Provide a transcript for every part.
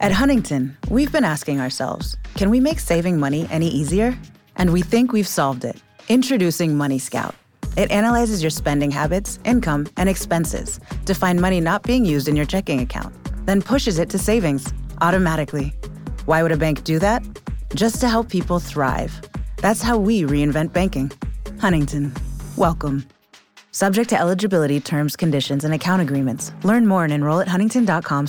At Huntington, we've been asking ourselves can we make saving money any easier? And we think we've solved it. Introducing Money Scout. It analyzes your spending habits, income, and expenses to find money not being used in your checking account, then pushes it to savings automatically. Why would a bank do that? Just to help people thrive. That's how we reinvent banking. Huntington, welcome. Subject to eligibility, terms, conditions, and account agreements. Learn more and enroll at huntington.com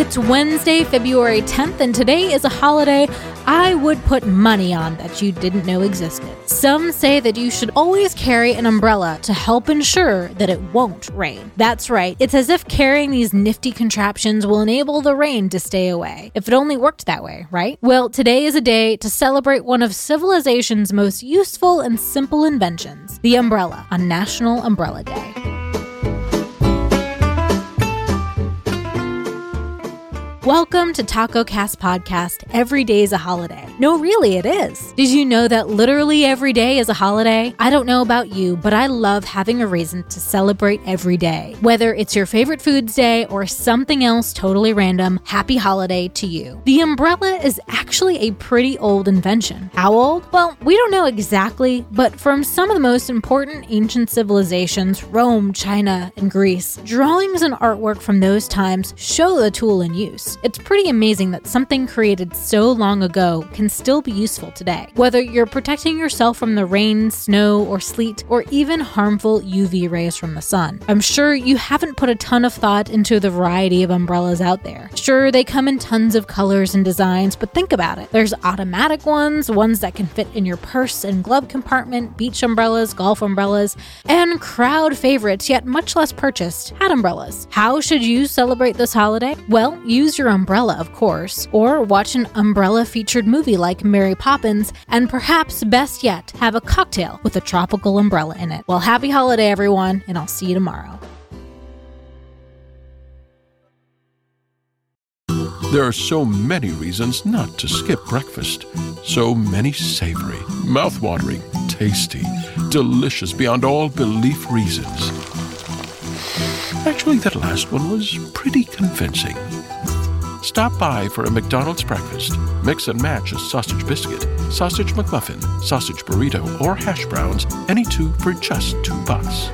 It's Wednesday, February 10th, and today is a holiday I would put money on that you didn't know existed. Some say that you should always carry an umbrella to help ensure that it won't rain. That's right, it's as if carrying these nifty contraptions will enable the rain to stay away. If it only worked that way, right? Well, today is a day to celebrate one of civilization's most useful and simple inventions the umbrella on National Umbrella Day. Welcome to Taco Cast Podcast. Every day is a holiday. No, really, it is. Did you know that literally every day is a holiday? I don't know about you, but I love having a reason to celebrate every day. Whether it's your favorite foods day or something else totally random, happy holiday to you. The umbrella is actually a pretty old invention. How old? Well, we don't know exactly, but from some of the most important ancient civilizations, Rome, China, and Greece, drawings and artwork from those times show the tool in use. It's pretty amazing that something created so long ago can still be useful today. Whether you're protecting yourself from the rain, snow, or sleet, or even harmful UV rays from the sun. I'm sure you haven't put a ton of thought into the variety of umbrellas out there. Sure, they come in tons of colors and designs, but think about it. There's automatic ones, ones that can fit in your purse and glove compartment, beach umbrellas, golf umbrellas, and crowd favorites, yet much less purchased, hat umbrellas. How should you celebrate this holiday? Well, use your umbrella, of course, or watch an umbrella featured movie like Mary Poppins, and perhaps best yet, have a cocktail with a tropical umbrella in it. Well, happy holiday, everyone, and I'll see you tomorrow. There are so many reasons not to skip breakfast. So many savory, mouth-watering, tasty, delicious beyond all belief reasons. Actually, that last one was pretty convincing. Stop by for a McDonald's breakfast. Mix and match a sausage biscuit, sausage McMuffin, sausage burrito, or hash browns, any two for just two bucks.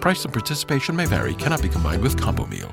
Price and participation may vary, cannot be combined with combo meal.